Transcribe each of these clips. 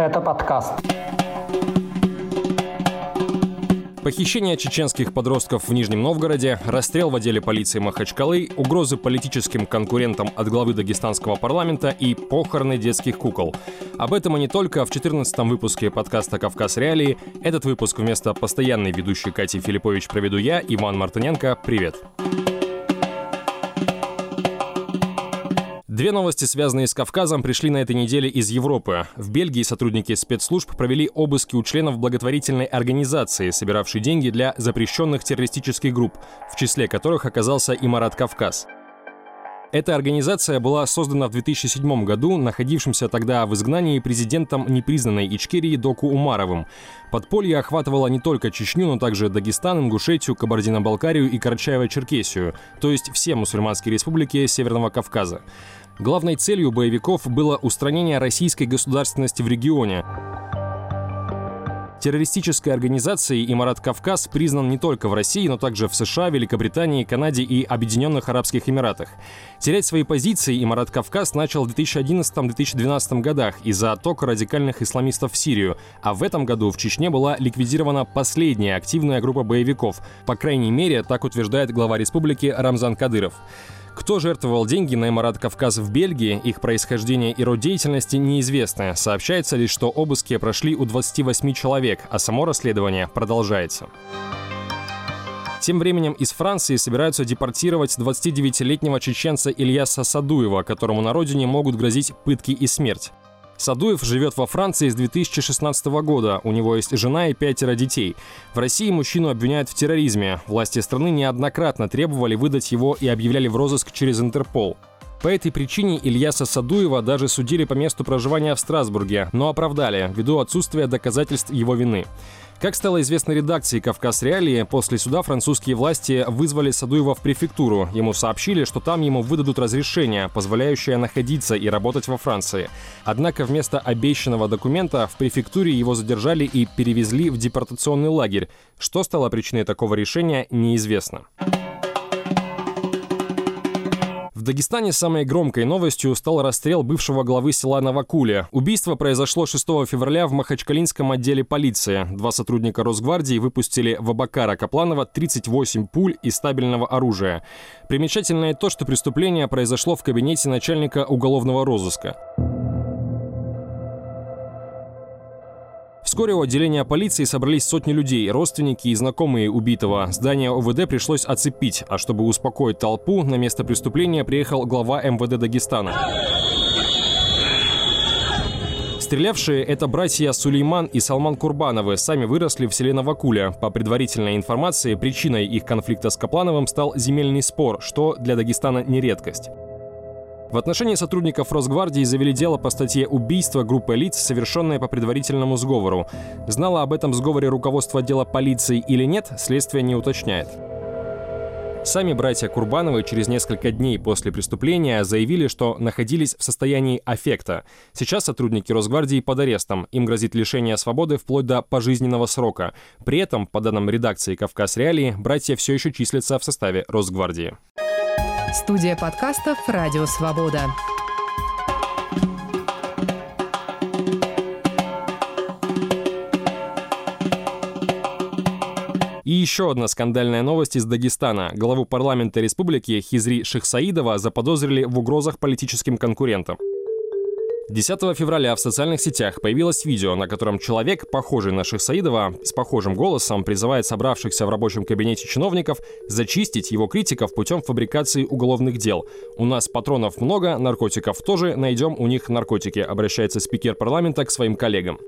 Это подкаст. Похищение чеченских подростков в Нижнем Новгороде, расстрел в отделе полиции Махачкалы, угрозы политическим конкурентам от главы дагестанского парламента и похороны детских кукол. Об этом и не только в 14-м выпуске подкаста «Кавказ Реалии». Этот выпуск вместо постоянной ведущей Кати Филиппович проведу я, Иван Мартыненко. Привет! Привет! Две новости, связанные с Кавказом, пришли на этой неделе из Европы. В Бельгии сотрудники спецслужб провели обыски у членов благотворительной организации, собиравшей деньги для запрещенных террористических групп, в числе которых оказался и Марат Кавказ. Эта организация была создана в 2007 году находившимся тогда в изгнании президентом непризнанной Ичкерии Доку Умаровым. Подполье охватывало не только Чечню, но также Дагестан, Ингушетию, Кабардино-Балкарию и Карачаево-Черкесию, то есть все мусульманские республики Северного Кавказа. Главной целью боевиков было устранение российской государственности в регионе. Террористической организацией Имарат Кавказ признан не только в России, но также в США, Великобритании, Канаде и Объединенных Арабских Эмиратах. Терять свои позиции Имарат Кавказ начал в 2011-2012 годах из-за оттока радикальных исламистов в Сирию, а в этом году в Чечне была ликвидирована последняя активная группа боевиков. По крайней мере, так утверждает глава республики Рамзан Кадыров. Кто жертвовал деньги на Эмарат Кавказ в Бельгии, их происхождение и род деятельности неизвестно. Сообщается лишь, что обыски прошли у 28 человек, а само расследование продолжается. Тем временем из Франции собираются депортировать 29-летнего чеченца Ильяса Садуева, которому на родине могут грозить пытки и смерть. Садуев живет во Франции с 2016 года. У него есть жена и пятеро детей. В России мужчину обвиняют в терроризме. Власти страны неоднократно требовали выдать его и объявляли в розыск через Интерпол. По этой причине Ильяса Садуева даже судили по месту проживания в Страсбурге, но оправдали, ввиду отсутствия доказательств его вины. Как стало известно редакции «Кавказ Реалии», после суда французские власти вызвали Садуева в префектуру. Ему сообщили, что там ему выдадут разрешение, позволяющее находиться и работать во Франции. Однако вместо обещанного документа в префектуре его задержали и перевезли в депортационный лагерь. Что стало причиной такого решения, неизвестно. В Дагестане самой громкой новостью стал расстрел бывшего главы села Новокуле. Убийство произошло 6 февраля в Махачкалинском отделе полиции. Два сотрудника Росгвардии выпустили в Абакара Капланова 38 пуль и стабильного оружия. Примечательно и то, что преступление произошло в кабинете начальника уголовного розыска. Вскоре у отделения полиции собрались сотни людей, родственники и знакомые убитого. Здание ОВД пришлось оцепить, а чтобы успокоить толпу, на место преступления приехал глава МВД Дагестана. Стрелявшие – это братья Сулейман и Салман Курбановы, сами выросли в селе Новокуля. По предварительной информации, причиной их конфликта с Каплановым стал земельный спор, что для Дагестана не редкость. В отношении сотрудников Росгвардии завели дело по статье «Убийство группы лиц, совершенное по предварительному сговору». Знало об этом сговоре руководство отдела полиции или нет, следствие не уточняет. Сами братья Курбановы через несколько дней после преступления заявили, что находились в состоянии аффекта. Сейчас сотрудники Росгвардии под арестом. Им грозит лишение свободы вплоть до пожизненного срока. При этом, по данным редакции «Кавказ Реалии», братья все еще числятся в составе Росгвардии. Студия подкастов «Радио Свобода». И еще одна скандальная новость из Дагестана. Главу парламента республики Хизри Шихсаидова заподозрили в угрозах политическим конкурентам. 10 февраля в социальных сетях появилось видео, на котором человек, похожий на Шахсаидова, с похожим голосом призывает собравшихся в рабочем кабинете чиновников зачистить его критиков путем фабрикации уголовных дел. «У нас патронов много, наркотиков тоже, найдем у них наркотики», обращается спикер парламента к своим коллегам.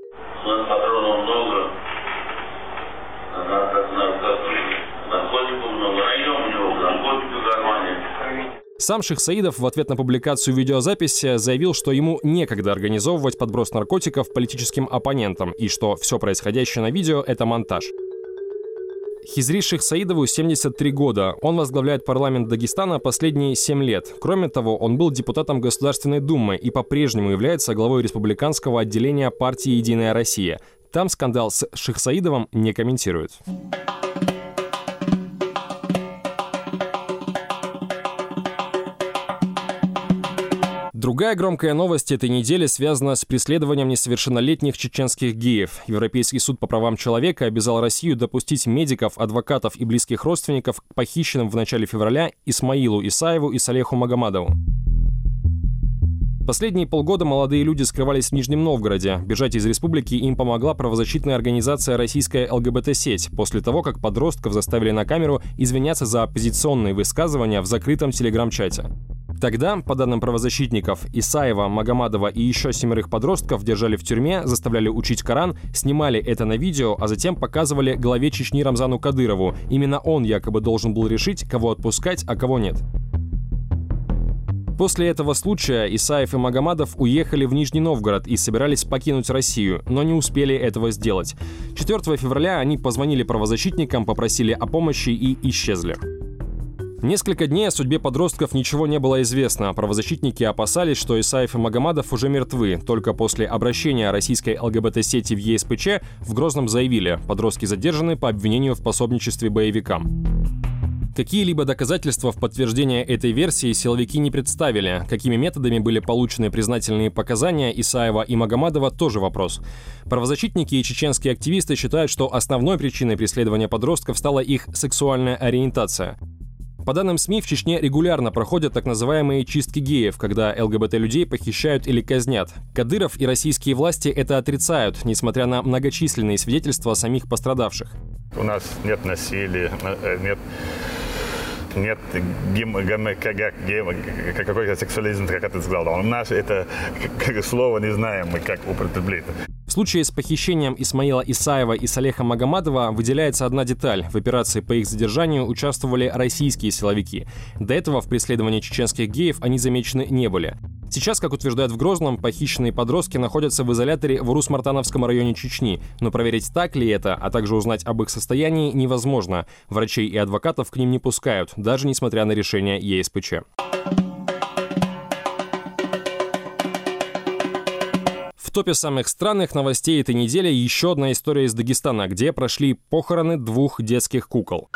Сам Ших Саидов в ответ на публикацию видеозаписи заявил, что ему некогда организовывать подброс наркотиков политическим оппонентам и что все происходящее на видео — это монтаж. Хизри Ших Саидову 73 года. Он возглавляет парламент Дагестана последние 7 лет. Кроме того, он был депутатом Государственной Думы и по-прежнему является главой республиканского отделения партии «Единая Россия». Там скандал с Ших Саидовым не комментируют. Другая громкая новость этой недели связана с преследованием несовершеннолетних чеченских геев. Европейский суд по правам человека обязал Россию допустить медиков, адвокатов и близких родственников к похищенным в начале февраля Исмаилу Исаеву и Салеху Магомадову. Последние полгода молодые люди скрывались в Нижнем Новгороде. Бежать из республики им помогла правозащитная организация «Российская ЛГБТ-сеть» после того, как подростков заставили на камеру извиняться за оппозиционные высказывания в закрытом телеграм-чате. Тогда, по данным правозащитников, Исаева, Магомадова и еще семерых подростков держали в тюрьме, заставляли учить Коран, снимали это на видео, а затем показывали главе Чечни Рамзану Кадырову. Именно он якобы должен был решить, кого отпускать, а кого нет. После этого случая Исаев и Магомадов уехали в Нижний Новгород и собирались покинуть Россию, но не успели этого сделать. 4 февраля они позвонили правозащитникам, попросили о помощи и исчезли. Несколько дней о судьбе подростков ничего не было известно. Правозащитники опасались, что Исаев и Магомадов уже мертвы. Только после обращения российской ЛГБТ-сети в ЕСПЧ в Грозном заявили, подростки задержаны по обвинению в пособничестве боевикам. Какие-либо доказательства в подтверждение этой версии силовики не представили. Какими методами были получены признательные показания Исаева и Магомадова – тоже вопрос. Правозащитники и чеченские активисты считают, что основной причиной преследования подростков стала их сексуальная ориентация. По данным СМИ, в Чечне регулярно проходят так называемые чистки геев, когда ЛГБТ-людей похищают или казнят. Кадыров и российские власти это отрицают, несмотря на многочисленные свидетельства самих пострадавших. У нас нет насилия, э, нет нет гим, как, какой-то сексуализм, как ты сказал. У нас это слово не знаем мы, как употреблять. В случае с похищением Исмаила Исаева и Салеха Магомадова выделяется одна деталь. В операции по их задержанию участвовали российские силовики. До этого в преследовании чеченских геев они замечены не были. Сейчас, как утверждают в Грозном, похищенные подростки находятся в изоляторе в Урус-Мартановском районе Чечни. Но проверить, так ли это, а также узнать об их состоянии, невозможно. Врачей и адвокатов к ним не пускают, даже несмотря на решение ЕСПЧ. Топе самых странных новостей этой недели еще одна история из Дагестана, где прошли похороны двух детских кукол.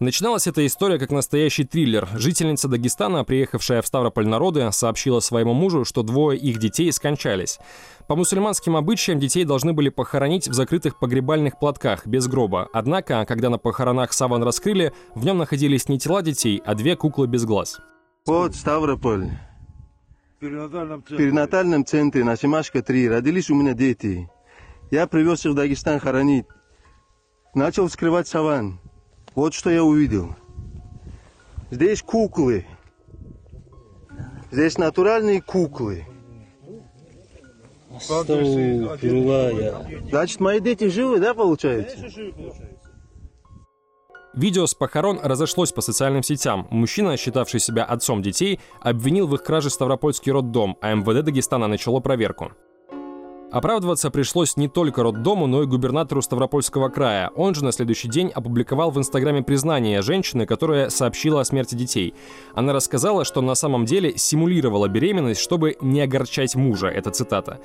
Начиналась эта история как настоящий триллер. Жительница Дагестана, приехавшая в Ставрополь народы, сообщила своему мужу, что двое их детей скончались. По мусульманским обычаям детей должны были похоронить в закрытых погребальных платках, без гроба. Однако, когда на похоронах саван раскрыли, в нем находились не тела детей, а две куклы без глаз. Вот Ставрополь. В перинатальном центре на Семашка 3 родились у меня дети. Я привез их в Дагестан хоронить. Начал вскрывать саван. Вот что я увидел. Здесь куклы. Здесь натуральные куклы. Значит, мои дети живы, да, получается? Видео с похорон разошлось по социальным сетям. Мужчина, считавший себя отцом детей, обвинил в их краже Ставропольский роддом, а МВД Дагестана начало проверку. Оправдываться пришлось не только роддому, но и губернатору Ставропольского края. Он же на следующий день опубликовал в Инстаграме признание женщины, которая сообщила о смерти детей. Она рассказала, что на самом деле симулировала беременность, чтобы не огорчать мужа. Это цитата.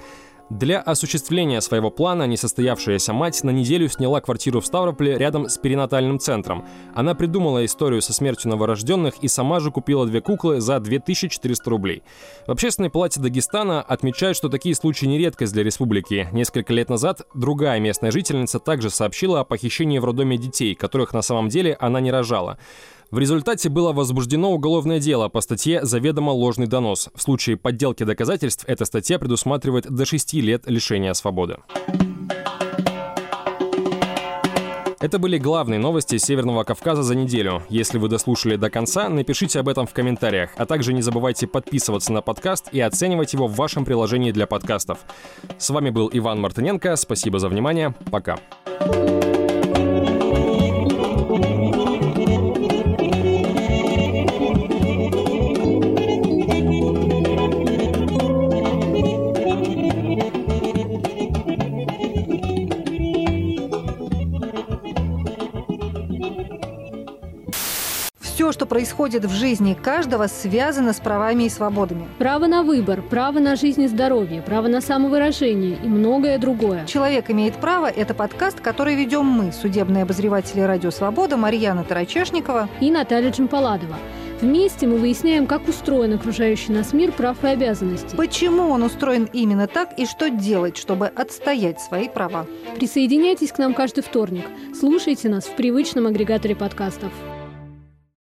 Для осуществления своего плана несостоявшаяся мать на неделю сняла квартиру в Ставрополе рядом с перинатальным центром. Она придумала историю со смертью новорожденных и сама же купила две куклы за 2400 рублей. В общественной палате Дагестана отмечают, что такие случаи не редкость для республики. Несколько лет назад другая местная жительница также сообщила о похищении в роддоме детей, которых на самом деле она не рожала. В результате было возбуждено уголовное дело по статье «Заведомо ложный донос». В случае подделки доказательств эта статья предусматривает до 6 лет лишения свободы. Это были главные новости Северного Кавказа за неделю. Если вы дослушали до конца, напишите об этом в комментариях, а также не забывайте подписываться на подкаст и оценивать его в вашем приложении для подкастов. С вами был Иван Мартыненко. Спасибо за внимание. Пока. Все, что происходит в жизни каждого, связано с правами и свободами. Право на выбор, право на жизнь и здоровье, право на самовыражение и многое другое. «Человек имеет право» – это подкаст, который ведем мы, судебные обозреватели «Радио Свобода» Марьяна Тарачешникова и Наталья Джампаладова. Вместе мы выясняем, как устроен окружающий нас мир прав и обязанностей. Почему он устроен именно так и что делать, чтобы отстоять свои права? Присоединяйтесь к нам каждый вторник. Слушайте нас в привычном агрегаторе подкастов.